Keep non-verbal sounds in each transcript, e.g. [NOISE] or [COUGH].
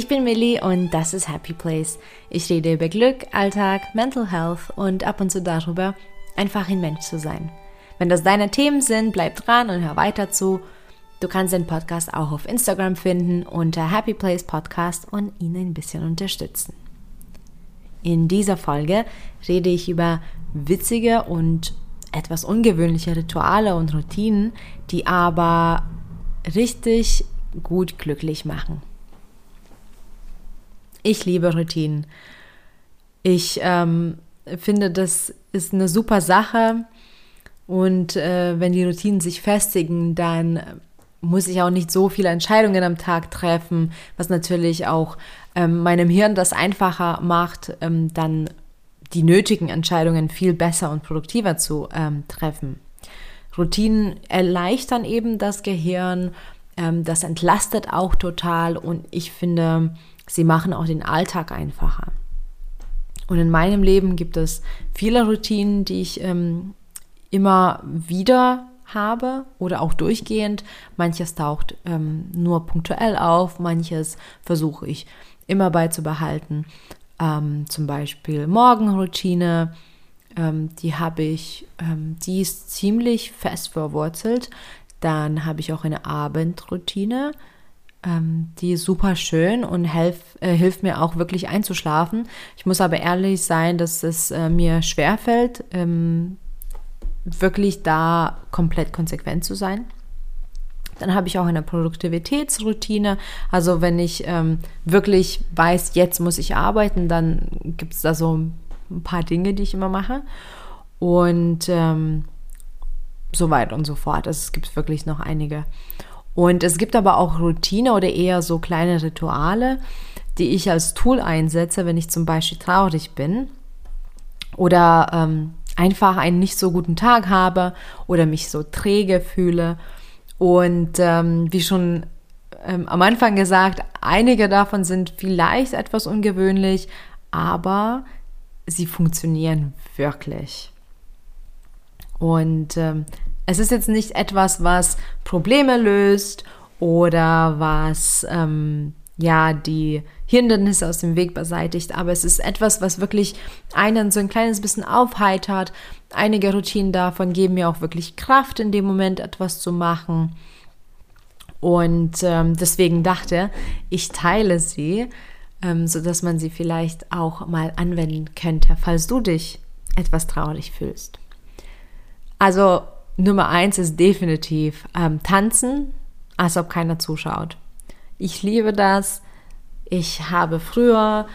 Ich bin Millie und das ist Happy Place. Ich rede über Glück, Alltag, Mental Health und ab und zu darüber, einfach ein Mensch zu sein. Wenn das deine Themen sind, bleib dran und hör weiter zu. Du kannst den Podcast auch auf Instagram finden unter Happy Place Podcast und ihn ein bisschen unterstützen. In dieser Folge rede ich über witzige und etwas ungewöhnliche Rituale und Routinen, die aber richtig gut glücklich machen. Ich liebe Routinen. Ich ähm, finde, das ist eine super Sache. Und äh, wenn die Routinen sich festigen, dann muss ich auch nicht so viele Entscheidungen am Tag treffen, was natürlich auch ähm, meinem Hirn das einfacher macht, ähm, dann die nötigen Entscheidungen viel besser und produktiver zu ähm, treffen. Routinen erleichtern eben das Gehirn, ähm, das entlastet auch total und ich finde, sie machen auch den Alltag einfacher. Und in meinem Leben gibt es viele Routinen, die ich ähm, immer wieder habe oder auch durchgehend. Manches taucht ähm, nur punktuell auf, manches versuche ich immer beizubehalten. Ähm, zum Beispiel Morgenroutine, ähm, die habe ich, ähm, die ist ziemlich fest verwurzelt. Dann habe ich auch eine Abendroutine, ähm, die ist super schön und helf, äh, hilft mir auch wirklich einzuschlafen. Ich muss aber ehrlich sein, dass es äh, mir schwerfällt, ähm, wirklich da komplett konsequent zu sein. Dann habe ich auch eine Produktivitätsroutine. Also wenn ich ähm, wirklich weiß, jetzt muss ich arbeiten, dann gibt es da so ein paar Dinge, die ich immer mache. Und ähm, so weiter und so fort. Also es gibt wirklich noch einige. Und es gibt aber auch Routine oder eher so kleine Rituale, die ich als Tool einsetze, wenn ich zum Beispiel traurig bin oder ähm, einfach einen nicht so guten Tag habe oder mich so träge fühle. Und ähm, wie schon ähm, am Anfang gesagt, einige davon sind vielleicht etwas ungewöhnlich, aber sie funktionieren wirklich. Und ähm, es ist jetzt nicht etwas, was Probleme löst oder was ähm, ja die Hindernisse aus dem Weg beseitigt, aber es ist etwas, was wirklich einen so ein kleines bisschen aufheitert. Einige Routinen davon geben mir auch wirklich Kraft, in dem Moment etwas zu machen. Und ähm, deswegen dachte ich, teile sie, ähm, sodass man sie vielleicht auch mal anwenden könnte, falls du dich etwas traurig fühlst. Also Nummer eins ist definitiv ähm, tanzen, als ob keiner zuschaut. Ich liebe das ich habe früher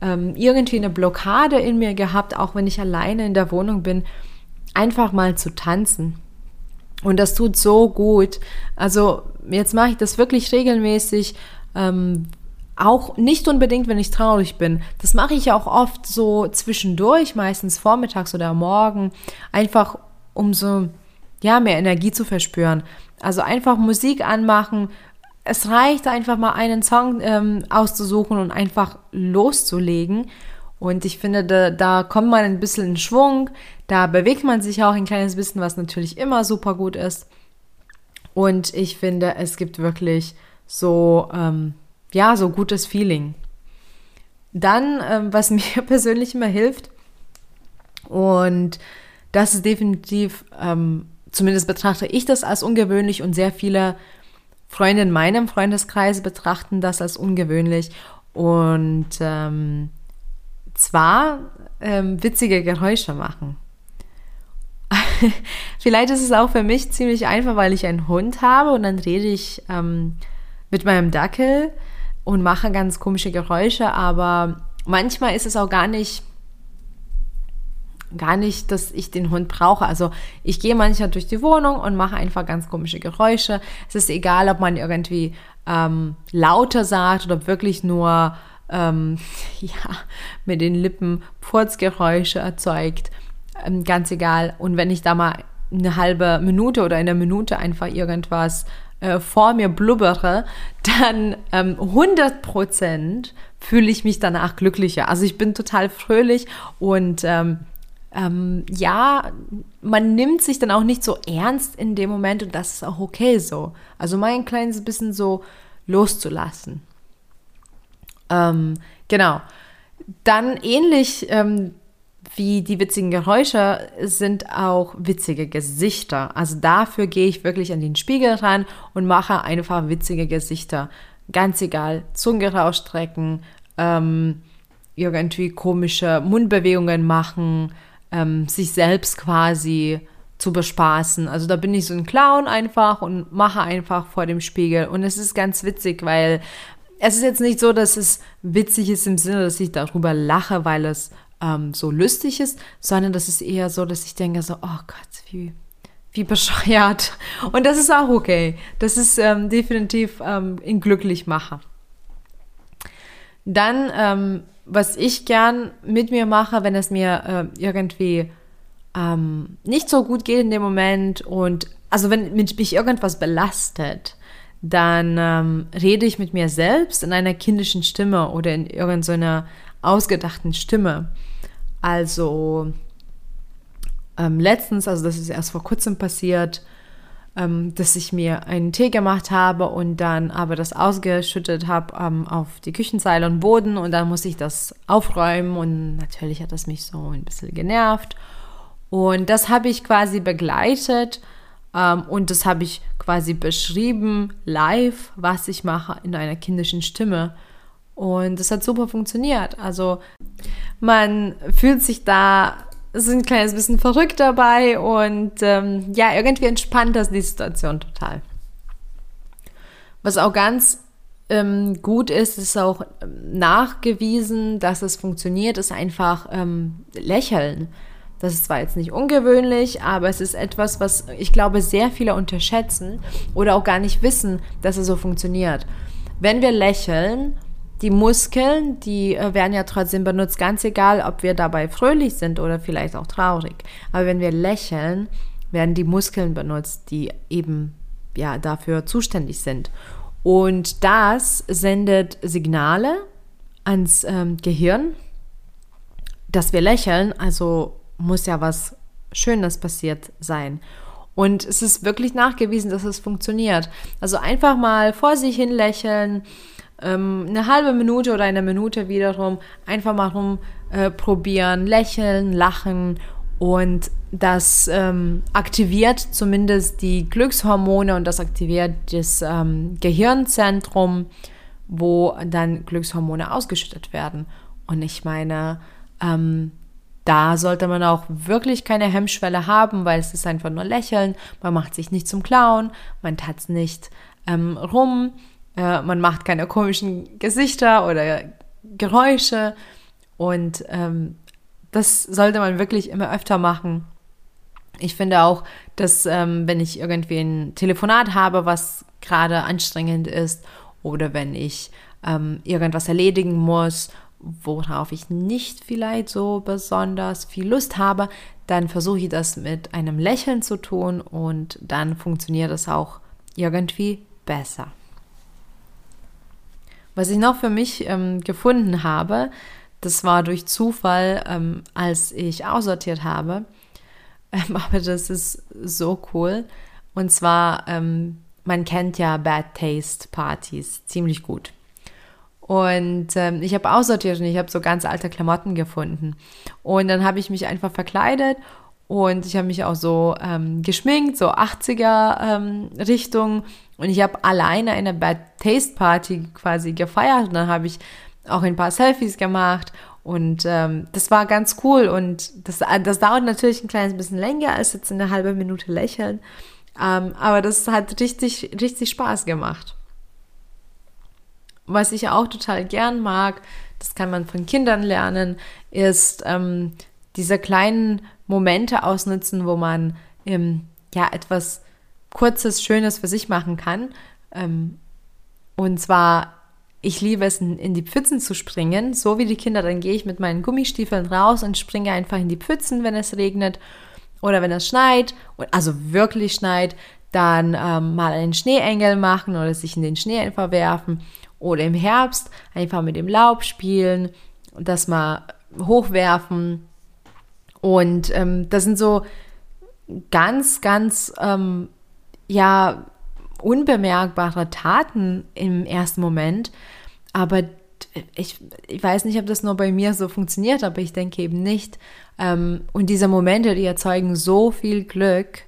ähm, irgendwie eine Blockade in mir gehabt, auch wenn ich alleine in der Wohnung bin, einfach mal zu tanzen. Und das tut so gut. Also jetzt mache ich das wirklich regelmäßig. Ähm, auch nicht unbedingt, wenn ich traurig bin. Das mache ich auch oft so zwischendurch, meistens vormittags oder morgen, einfach um so ja mehr Energie zu verspüren. Also einfach Musik anmachen, es reicht einfach mal einen Song ähm, auszusuchen und einfach loszulegen. Und ich finde, da, da kommt man ein bisschen in Schwung, da bewegt man sich auch ein kleines bisschen, was natürlich immer super gut ist. Und ich finde, es gibt wirklich so, ähm, ja, so gutes Feeling. Dann, ähm, was [LAUGHS] mir persönlich immer hilft, und das ist definitiv, ähm, zumindest betrachte ich das als ungewöhnlich und sehr viele Freunde in meinem Freundeskreis betrachten das als ungewöhnlich und ähm, zwar ähm, witzige Geräusche machen. [LAUGHS] Vielleicht ist es auch für mich ziemlich einfach, weil ich einen Hund habe und dann rede ich ähm, mit meinem Dackel und mache ganz komische Geräusche, aber manchmal ist es auch gar nicht gar nicht, dass ich den Hund brauche. Also ich gehe manchmal durch die Wohnung und mache einfach ganz komische Geräusche. Es ist egal, ob man irgendwie ähm, lauter sagt oder wirklich nur ähm, [LAUGHS] ja, mit den Lippen Furzgeräusche erzeugt. Ähm, ganz egal. Und wenn ich da mal eine halbe Minute oder eine Minute einfach irgendwas äh, vor mir blubbere, dann ähm, 100 Prozent fühle ich mich danach glücklicher. Also ich bin total fröhlich und ähm, ähm, ja, man nimmt sich dann auch nicht so ernst in dem Moment und das ist auch okay so. Also mal ein kleines bisschen so loszulassen. Ähm, genau. Dann ähnlich ähm, wie die witzigen Geräusche sind auch witzige Gesichter. Also dafür gehe ich wirklich an den Spiegel ran und mache einfach witzige Gesichter. Ganz egal, Zunge rausstrecken, ähm, irgendwie komische Mundbewegungen machen, ähm, sich selbst quasi zu bespaßen. Also da bin ich so ein Clown einfach und mache einfach vor dem Spiegel. Und es ist ganz witzig, weil es ist jetzt nicht so, dass es witzig ist im Sinne, dass ich darüber lache, weil es ähm, so lustig ist, sondern das ist eher so, dass ich denke so, oh Gott, wie, wie bescheuert. Und das ist auch okay. Das ist ähm, definitiv ähm, ihn glücklich mache. Dann, ähm, was ich gern mit mir mache, wenn es mir äh, irgendwie ähm, nicht so gut geht in dem Moment und also wenn mich irgendwas belastet, dann ähm, rede ich mit mir selbst in einer kindischen Stimme oder in irgendeiner ausgedachten Stimme. Also ähm, letztens, also das ist erst vor kurzem passiert, ähm, dass ich mir einen Tee gemacht habe und dann aber das ausgeschüttet habe ähm, auf die Küchenzeile und Boden und dann muss ich das aufräumen und natürlich hat das mich so ein bisschen genervt. Und das habe ich quasi begleitet ähm, und das habe ich quasi beschrieben, live, was ich mache in einer kindischen Stimme. Und das hat super funktioniert. Also man fühlt sich da so ein kleines bisschen verrückt dabei und ähm, ja, irgendwie entspannt das die Situation total. Was auch ganz ähm, gut ist, ist auch nachgewiesen, dass es funktioniert, ist einfach ähm, lächeln. Das ist zwar jetzt nicht ungewöhnlich, aber es ist etwas, was ich glaube sehr viele unterschätzen oder auch gar nicht wissen, dass es so funktioniert. Wenn wir lächeln, die Muskeln, die äh, werden ja trotzdem benutzt, ganz egal, ob wir dabei fröhlich sind oder vielleicht auch traurig. Aber wenn wir lächeln, werden die Muskeln benutzt, die eben ja dafür zuständig sind. Und das sendet Signale ans ähm, Gehirn, dass wir lächeln. Also muss ja was Schönes passiert sein. Und es ist wirklich nachgewiesen, dass es funktioniert. Also einfach mal vor sich hin lächeln, ähm, eine halbe Minute oder eine Minute wiederum einfach mal rumprobieren, äh, lächeln, lachen und das ähm, aktiviert zumindest die Glückshormone und das aktiviert das ähm, Gehirnzentrum, wo dann Glückshormone ausgeschüttet werden. Und ich meine, ähm, da sollte man auch wirklich keine Hemmschwelle haben, weil es ist einfach nur Lächeln. Man macht sich nicht zum Clown, man tatzt nicht ähm, rum, äh, man macht keine komischen Gesichter oder Geräusche. Und ähm, das sollte man wirklich immer öfter machen. Ich finde auch, dass ähm, wenn ich irgendwie ein Telefonat habe, was gerade anstrengend ist, oder wenn ich ähm, irgendwas erledigen muss worauf ich nicht vielleicht so besonders viel Lust habe, dann versuche ich das mit einem Lächeln zu tun und dann funktioniert es auch irgendwie besser. Was ich noch für mich ähm, gefunden habe, das war durch Zufall, ähm, als ich aussortiert habe, [LAUGHS] ähm, aber das ist so cool. Und zwar, ähm, man kennt ja Bad Taste Partys ziemlich gut. Und ähm, ich habe aussortiert und ich habe so ganz alte Klamotten gefunden. Und dann habe ich mich einfach verkleidet und ich habe mich auch so ähm, geschminkt, so 80er ähm. Und ich habe alleine eine Bad Taste Party quasi gefeiert. Und dann habe ich auch ein paar Selfies gemacht. Und ähm, das war ganz cool. Und das, das dauert natürlich ein kleines bisschen länger als jetzt eine halbe Minute lächeln. Ähm, aber das hat richtig, richtig Spaß gemacht. Was ich auch total gern mag, das kann man von Kindern lernen, ist ähm, diese kleinen Momente ausnutzen, wo man ähm, ja etwas Kurzes, Schönes für sich machen kann. Ähm, und zwar, ich liebe es, in, die Pfützen zu springen. So wie die Kinder, dann gehe ich mit meinen Gummistiefeln raus und springe einfach in die Pfützen, wenn es regnet oder wenn es schneit, also wirklich schneit, dann ähm, mal einen Schneeengel machen oder sich in den Schnee einfach werfen oder im Herbst einfach mit dem Laub spielen und das mal hochwerfen. Und ähm, das sind so ganz, ganz, ähm, ja, unbemerkbare Taten im ersten Moment. Aber ich, ich weiß nicht, ob das nur bei mir so funktioniert, aber ich denke eben nicht. Ähm, und diese Momente, die erzeugen so viel Glück.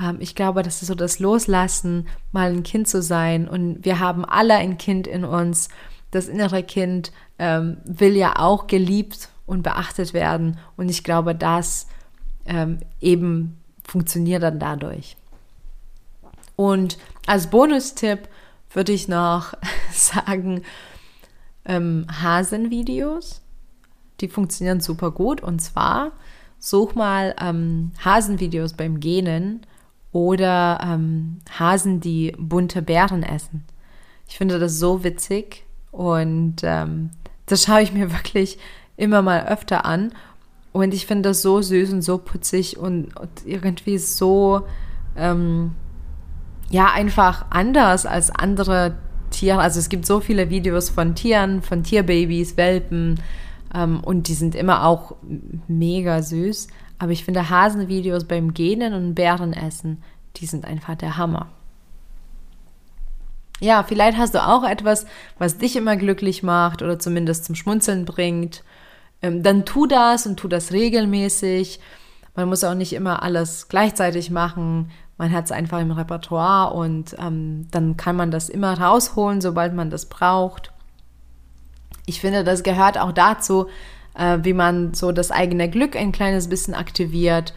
Ähm, ich glaube, das ist so das Loslassen, mal ein Kind zu sein. Und wir haben alle ein Kind in uns. Das innere Kind ähm, will ja auch geliebt und beachtet werden. Und ich glaube, das ähm, eben funktioniert dann dadurch. Und als Bonustipp würde ich noch [LAUGHS] sagen, ähm, Hasenvideos. Die funktionieren super gut. Und zwar such mal ähm, Hasenvideos beim Gähnen oder ähm, Hasen, die bunte Beeren essen. Ich finde das so witzig und ähm, das schaue ich mir [LAUGHS] wirklich immer mal öfter an. Und ich finde das so süß und so putzig und, und irgendwie so, ähm, ja, einfach anders als andere Tiere. Also es gibt so viele Videos von Tieren, von Tierbabys, Welpen ähm, und die sind immer auch mega süß. Aber ich finde Hasenvideos beim Gähnen und Bärenessen, die sind einfach der Hammer. Ja, vielleicht hast du auch etwas, was dich immer glücklich macht oder zumindest zum Schmunzeln bringt ähm, dann tu das und tu das regelmäßig. Man muss auch nicht immer alles gleichzeitig machen. Man hat es einfach im Repertoire und ähm, dann kann man das immer rausholen, sobald man das braucht. Ich finde, das gehört auch dazu, äh, wie man so das eigene Glück ein kleines bisschen aktiviert.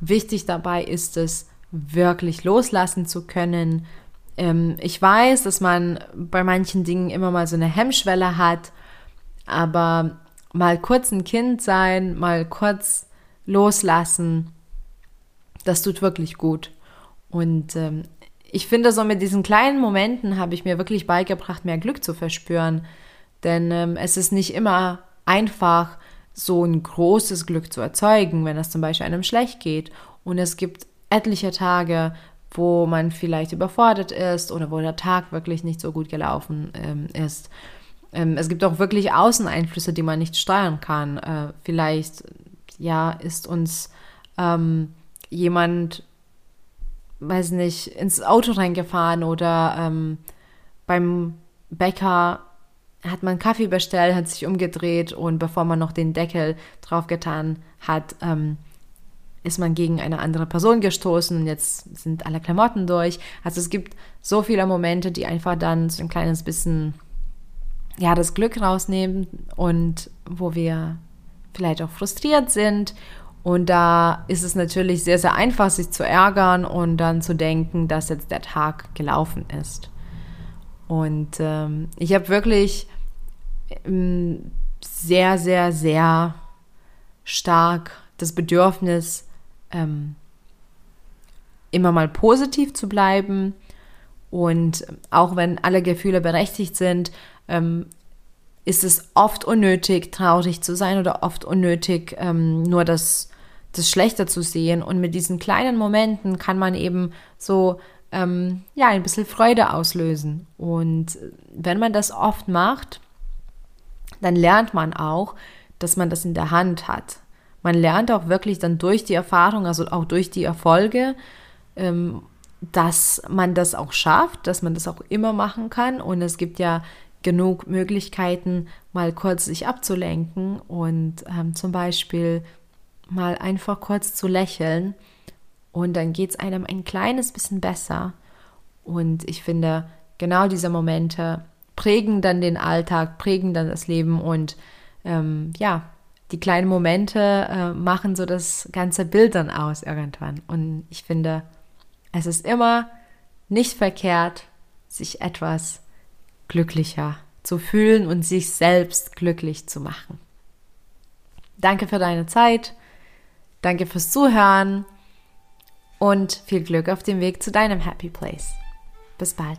Wichtig dabei ist es, wirklich loslassen zu können. Ähm, ich weiß, dass man bei manchen Dingen immer mal so eine Hemmschwelle hat, aber mal kurz ein Kind sein, mal kurz loslassen, das tut wirklich gut. Und ähm, ich finde, so mit diesen kleinen Momenten habe ich mir wirklich beigebracht, mehr Glück zu verspüren. Denn ähm, es ist nicht immer einfach, so ein großes Glück zu erzeugen, wenn es zum Beispiel einem schlecht geht. Und es gibt etliche Tage, wo man vielleicht überfordert ist oder wo der Tag wirklich nicht so gut gelaufen ähm, ist. Ähm, es gibt auch wirklich Außeneinflüsse, die man nicht steuern kann. Äh, vielleicht, ja, ist uns ähm, jemand, weiß nicht, ins Auto reingefahren oder ähm, beim Bäcker hat man Kaffee bestellt, hat sich umgedreht und bevor man noch den Deckel draufgetan hat, ähm, ist man gegen eine andere Person gestoßen und jetzt sind alle Klamotten durch. Also es gibt so viele Momente, die einfach dann so ein kleines bisschen ja, das Glück rausnehmen und wo wir vielleicht auch frustriert sind. Und da ist es natürlich sehr, sehr einfach, sich zu ärgern und dann zu denken, dass jetzt der Tag gelaufen ist. Und ähm, ich habe wirklich ähm, sehr, sehr, sehr stark das Bedürfnis, ähm, immer mal positiv zu bleiben. Und auch wenn alle Gefühle berechtigt sind, ähm, ist es oft unnötig, traurig zu sein oder oft unnötig, ähm, nur das, das Schlechte zu sehen. Und mit diesen kleinen Momenten kann man eben so ähm, ja, ein bisschen Freude auslösen. Und wenn man das oft macht, dann lernt man auch, dass man das in der Hand hat. Man lernt auch wirklich dann durch die Erfahrung, also auch durch die Erfolge, ähm, dass man das auch schafft, dass man das auch immer machen kann. Und es gibt ja genug Möglichkeiten, mal kurz sich abzulenken und ähm, zum Beispiel mal einfach kurz zu lächeln und dann geht es einem ein kleines bisschen besser. Und ich finde, genau diese Momente prägen dann den Alltag, prägen dann das Leben und ähm, ja, die kleinen Momente äh, machen so das ganze Bild dann aus irgendwann. Und ich finde, es ist immer nicht verkehrt, sich etwas glücklicher zu fühlen und sich selbst glücklich zu machen. Danke für deine Zeit, danke fürs Zuhören und viel Glück auf dem Weg zu deinem Happy Place. Bis bald.